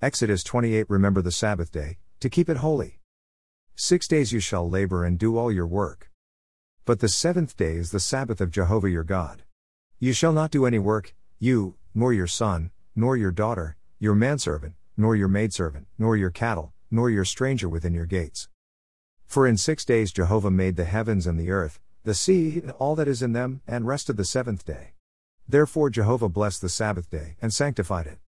Exodus 28 Remember the Sabbath day, to keep it holy. Six days you shall labor and do all your work. But the seventh day is the Sabbath of Jehovah your God. You shall not do any work, you, nor your son, nor your daughter, your manservant, nor your maidservant, nor your cattle, nor your stranger within your gates. For in six days Jehovah made the heavens and the earth, the sea, and all that is in them, and rested the seventh day. Therefore Jehovah blessed the Sabbath day, and sanctified it.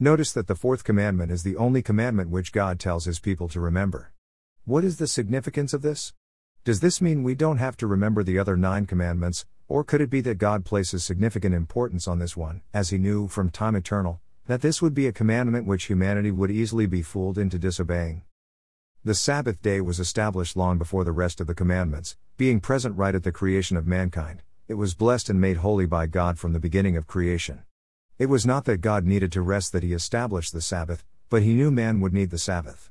Notice that the fourth commandment is the only commandment which God tells his people to remember. What is the significance of this? Does this mean we don't have to remember the other nine commandments, or could it be that God places significant importance on this one, as he knew from time eternal, that this would be a commandment which humanity would easily be fooled into disobeying? The Sabbath day was established long before the rest of the commandments, being present right at the creation of mankind. It was blessed and made holy by God from the beginning of creation. It was not that God needed to rest that He established the Sabbath, but He knew man would need the Sabbath.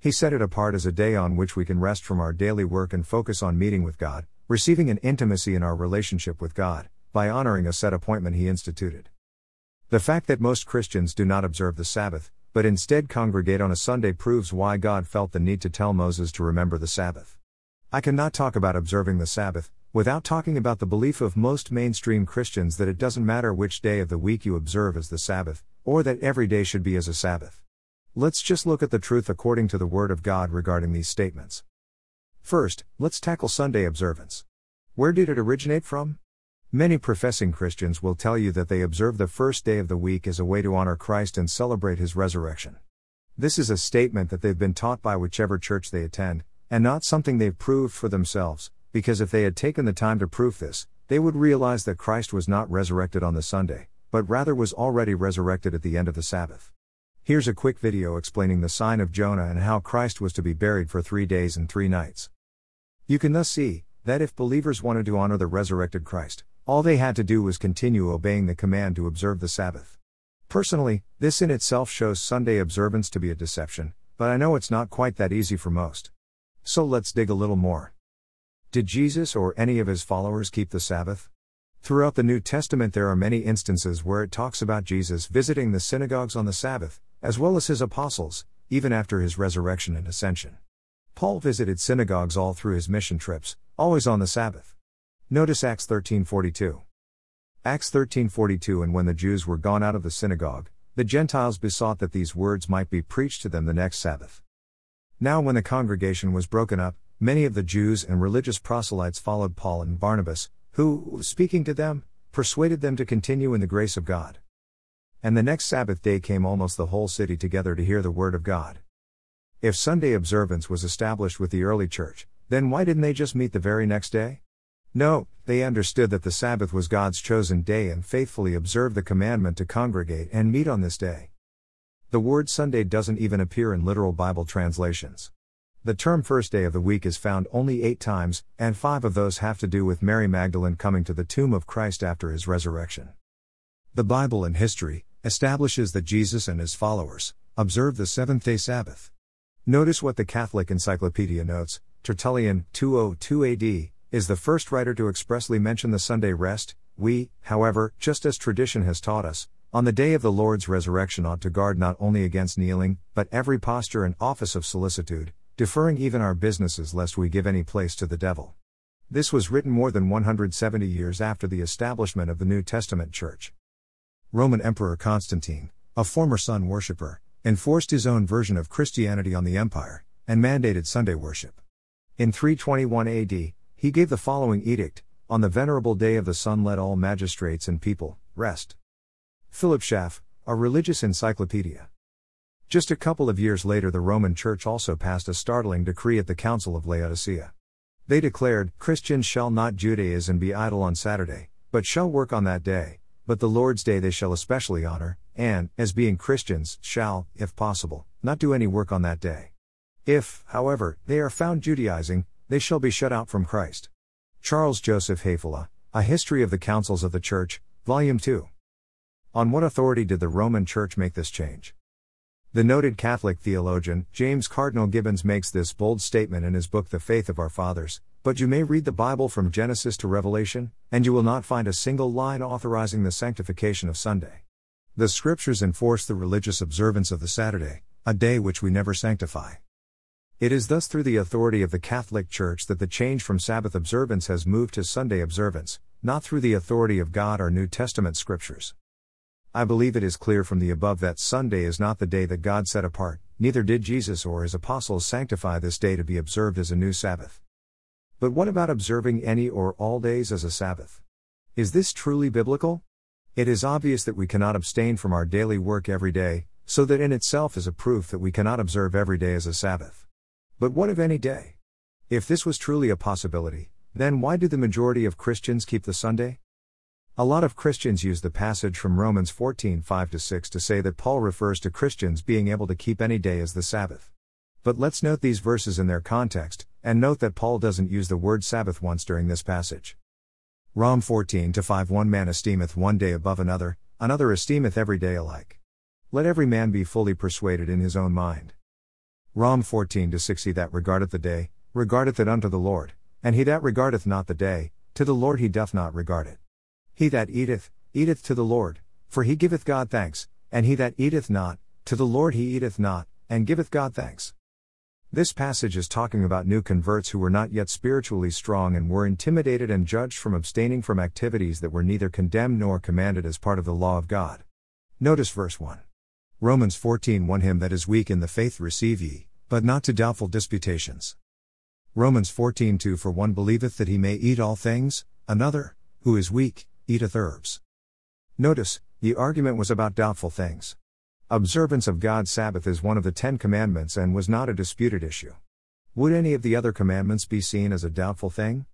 He set it apart as a day on which we can rest from our daily work and focus on meeting with God, receiving an intimacy in our relationship with God, by honoring a set appointment He instituted. The fact that most Christians do not observe the Sabbath, but instead congregate on a Sunday proves why God felt the need to tell Moses to remember the Sabbath. I cannot talk about observing the Sabbath, without talking about the belief of most mainstream Christians that it doesn't matter which day of the week you observe as the Sabbath, or that every day should be as a Sabbath. Let's just look at the truth according to the Word of God regarding these statements. First, let's tackle Sunday observance. Where did it originate from? Many professing Christians will tell you that they observe the first day of the week as a way to honor Christ and celebrate his resurrection. This is a statement that they've been taught by whichever church they attend, and not something they've proved for themselves, because if they had taken the time to prove this, they would realize that Christ was not resurrected on the Sunday, but rather was already resurrected at the end of the Sabbath. Here's a quick video explaining the sign of Jonah and how Christ was to be buried for three days and three nights. You can thus see that if believers wanted to honor the resurrected Christ, all they had to do was continue obeying the command to observe the Sabbath. Personally, this in itself shows Sunday observance to be a deception, but I know it's not quite that easy for most. So let's dig a little more. Did Jesus or any of his followers keep the Sabbath? Throughout the New Testament, there are many instances where it talks about Jesus visiting the synagogues on the Sabbath, as well as his apostles, even after his resurrection and ascension. Paul visited synagogues all through his mission trips, always on the Sabbath. Notice Acts 13:42. Acts 13:42 And when the Jews were gone out of the synagogue, the Gentiles besought that these words might be preached to them the next Sabbath. Now when the congregation was broken up, Many of the Jews and religious proselytes followed Paul and Barnabas, who, speaking to them, persuaded them to continue in the grace of God. And the next Sabbath day came almost the whole city together to hear the word of God. If Sunday observance was established with the early church, then why didn't they just meet the very next day? No, they understood that the Sabbath was God's chosen day and faithfully observed the commandment to congregate and meet on this day. The word Sunday doesn't even appear in literal Bible translations. The term first day of the week is found only eight times, and five of those have to do with Mary Magdalene coming to the tomb of Christ after his resurrection. The Bible and history establishes that Jesus and his followers observed the seventh day Sabbath. Notice what the Catholic Encyclopedia notes Tertullian, 202 AD, is the first writer to expressly mention the Sunday rest. We, however, just as tradition has taught us, on the day of the Lord's resurrection ought to guard not only against kneeling, but every posture and office of solicitude, deferring even our businesses lest we give any place to the devil. This was written more than 170 years after the establishment of the New Testament Church. Roman Emperor Constantine, a former sun worshipper, enforced his own version of Christianity on the empire, and mandated Sunday worship. In 321 AD, he gave the following edict On the venerable day of the sun, let all magistrates and people rest. Philip Schaff, a religious encyclopedia. Just a couple of years later, the Roman Church also passed a startling decree at the Council of Laodicea. They declared, Christians shall not Judaize and be idle on Saturday, but shall work on that day, but the Lord's day they shall especially honor, and, as being Christians, shall, if possible, not do any work on that day. If, however, they are found Judaizing, they shall be shut out from Christ. Charles Joseph Hefele, A History of the Councils of the Church, Volume 2. On what authority did the Roman Church make this change? The noted Catholic theologian, James Cardinal Gibbons, makes this bold statement in his book The Faith of Our Fathers. But you may read the Bible from Genesis to Revelation, and you will not find a single line authorizing the sanctification of Sunday. The scriptures enforce the religious observance of the Saturday, a day which we never sanctify. It is thus through the authority of the Catholic Church that the change from Sabbath observance has moved to Sunday observance, not through the authority of God or New Testament scriptures. I believe it is clear from the above that Sunday is not the day that God set apart, neither did Jesus or his apostles sanctify this day to be observed as a new Sabbath. But what about observing any or all days as a Sabbath? Is this truly biblical? It is obvious that we cannot abstain from our daily work every day, so that in itself is a proof that we cannot observe every day as a Sabbath. But what of any day? If this was truly a possibility, then why do the majority of Christians keep the Sunday? A lot of Christians use the passage from Romans 14 5 6 to say that Paul refers to Christians being able to keep any day as the Sabbath. But let's note these verses in their context, and note that Paul doesn't use the word Sabbath once during this passage. Rom 14 to 5 One man esteemeth one day above another, another esteemeth every day alike. Let every man be fully persuaded in his own mind. Rom 14 to 6 He that regardeth the day, regardeth it unto the Lord, and he that regardeth not the day, to the Lord he doth not regard it. He that eateth, eateth to the Lord, for he giveth God thanks, and he that eateth not, to the Lord he eateth not, and giveth God thanks. This passage is talking about new converts who were not yet spiritually strong and were intimidated and judged from abstaining from activities that were neither condemned nor commanded as part of the law of God. Notice verse 1. Romans 14 1 Him that is weak in the faith receive ye, but not to doubtful disputations. Romans 14 2 For one believeth that he may eat all things, another, who is weak, eateth herbs. Notice, the argument was about doubtful things. Observance of God's Sabbath is one of the Ten Commandments and was not a disputed issue. Would any of the other commandments be seen as a doubtful thing?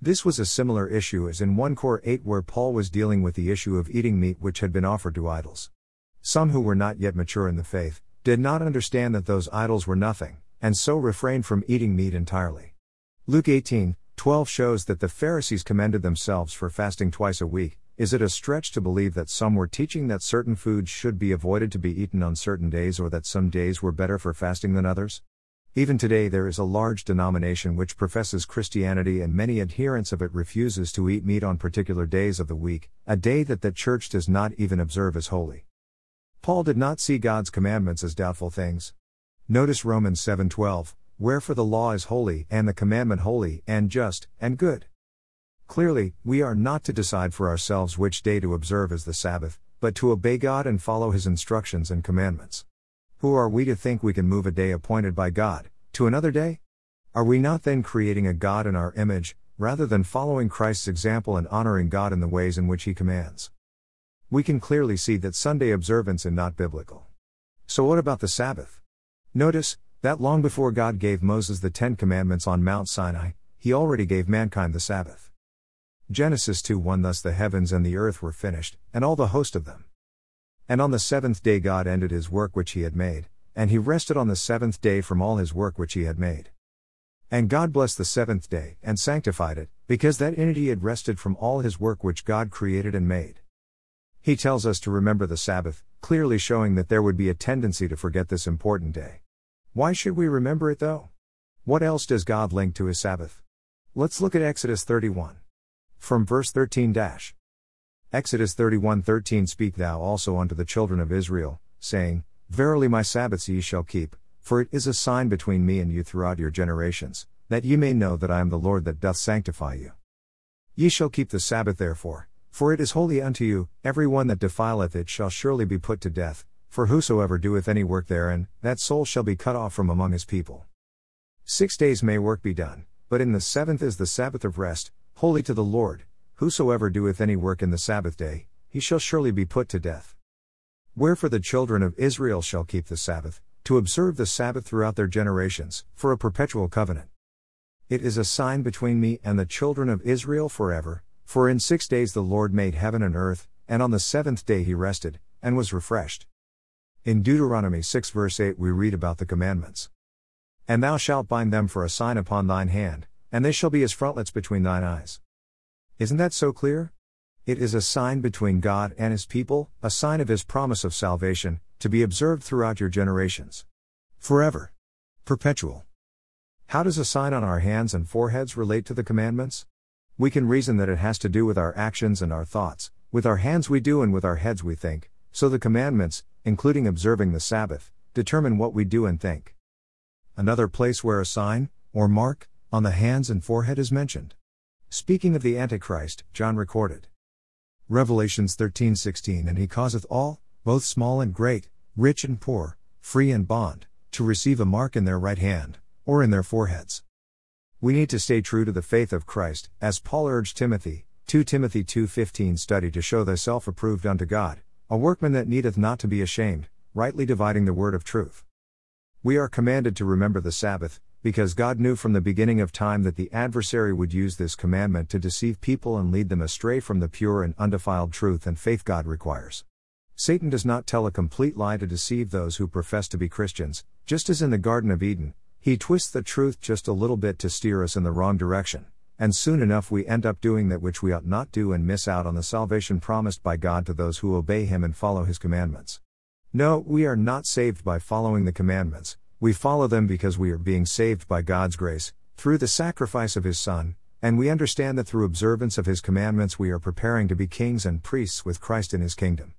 This was a similar issue as in 1 Cor 8, where Paul was dealing with the issue of eating meat which had been offered to idols. Some who were not yet mature in the faith did not understand that those idols were nothing, and so refrained from eating meat entirely. Luke 18 12 shows that the Pharisees commended themselves for fasting twice a week, is it a stretch to believe that some were teaching that certain foods should be avoided to be eaten on certain days or that some days were better for fasting than others? Even today, there is a large denomination which professes Christianity and many adherents of it refuses to eat meat on particular days of the week, a day that the church does not even observe as holy. Paul did not see God's commandments as doubtful things. Notice Romans 7:12, wherefore the law is holy and the commandment holy and just and good. Clearly, we are not to decide for ourselves which day to observe as the Sabbath, but to obey God and follow His instructions and commandments. Who are we to think we can move a day appointed by God, to another day? Are we not then creating a God in our image, rather than following Christ's example and honoring God in the ways in which He commands? We can clearly see that Sunday observance is not biblical. So, what about the Sabbath? Notice that long before God gave Moses the Ten Commandments on Mount Sinai, He already gave mankind the Sabbath. Genesis 2 1 Thus the heavens and the earth were finished, and all the host of them. And on the seventh day God ended his work which he had made, and he rested on the seventh day from all his work which he had made. And God blessed the seventh day, and sanctified it, because that in it he had rested from all his work which God created and made. He tells us to remember the Sabbath, clearly showing that there would be a tendency to forget this important day. Why should we remember it though? What else does God link to his Sabbath? Let's look at Exodus 31. From verse 13 dash. Exodus 31:13 Speak thou also unto the children of Israel, saying, Verily my Sabbaths ye shall keep, for it is a sign between me and you throughout your generations, that ye may know that I am the Lord that doth sanctify you. Ye shall keep the Sabbath therefore, for it is holy unto you, every one that defileth it shall surely be put to death, for whosoever doeth any work therein, that soul shall be cut off from among his people. Six days may work be done, but in the seventh is the Sabbath of rest, Holy to the Lord, whosoever doeth any work in the Sabbath day, he shall surely be put to death. Wherefore the children of Israel shall keep the Sabbath, to observe the Sabbath throughout their generations, for a perpetual covenant. It is a sign between me and the children of Israel forever, for in six days the Lord made heaven and earth, and on the seventh day he rested, and was refreshed. In Deuteronomy 6 verse 8 we read about the commandments. And thou shalt bind them for a sign upon thine hand, and they shall be as frontlets between thine eyes. Isn't that so clear? It is a sign between God and his people, a sign of his promise of salvation, to be observed throughout your generations. Forever. Perpetual. How does a sign on our hands and foreheads relate to the commandments? We can reason that it has to do with our actions and our thoughts, with our hands we do and with our heads we think, so the commandments, including observing the Sabbath, determine what we do and think. Another place where a sign, or mark, on the hands and forehead is mentioned. Speaking of the Antichrist, John recorded. Revelations 13:16 And he causeth all, both small and great, rich and poor, free and bond, to receive a mark in their right hand, or in their foreheads. We need to stay true to the faith of Christ, as Paul urged Timothy, 2 Timothy 2:15 Study to show thyself approved unto God, a workman that needeth not to be ashamed, rightly dividing the word of truth. We are commanded to remember the Sabbath, because God knew from the beginning of time that the adversary would use this commandment to deceive people and lead them astray from the pure and undefiled truth and faith God requires. Satan does not tell a complete lie to deceive those who profess to be Christians, just as in the Garden of Eden, he twists the truth just a little bit to steer us in the wrong direction, and soon enough we end up doing that which we ought not do and miss out on the salvation promised by God to those who obey him and follow his commandments. No, we are not saved by following the commandments, we follow them because we are being saved by God's grace, through the sacrifice of His Son, and we understand that through observance of His commandments we are preparing to be kings and priests with Christ in His kingdom.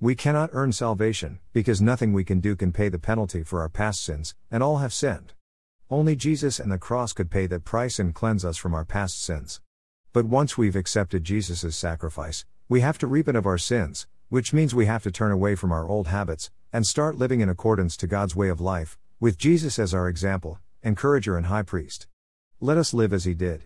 We cannot earn salvation, because nothing we can do can pay the penalty for our past sins, and all have sinned. Only Jesus and the cross could pay that price and cleanse us from our past sins. But once we've accepted Jesus' sacrifice, we have to repent of our sins, which means we have to turn away from our old habits, and start living in accordance to God's way of life, with Jesus as our example, encourager, and high priest. Let us live as he did.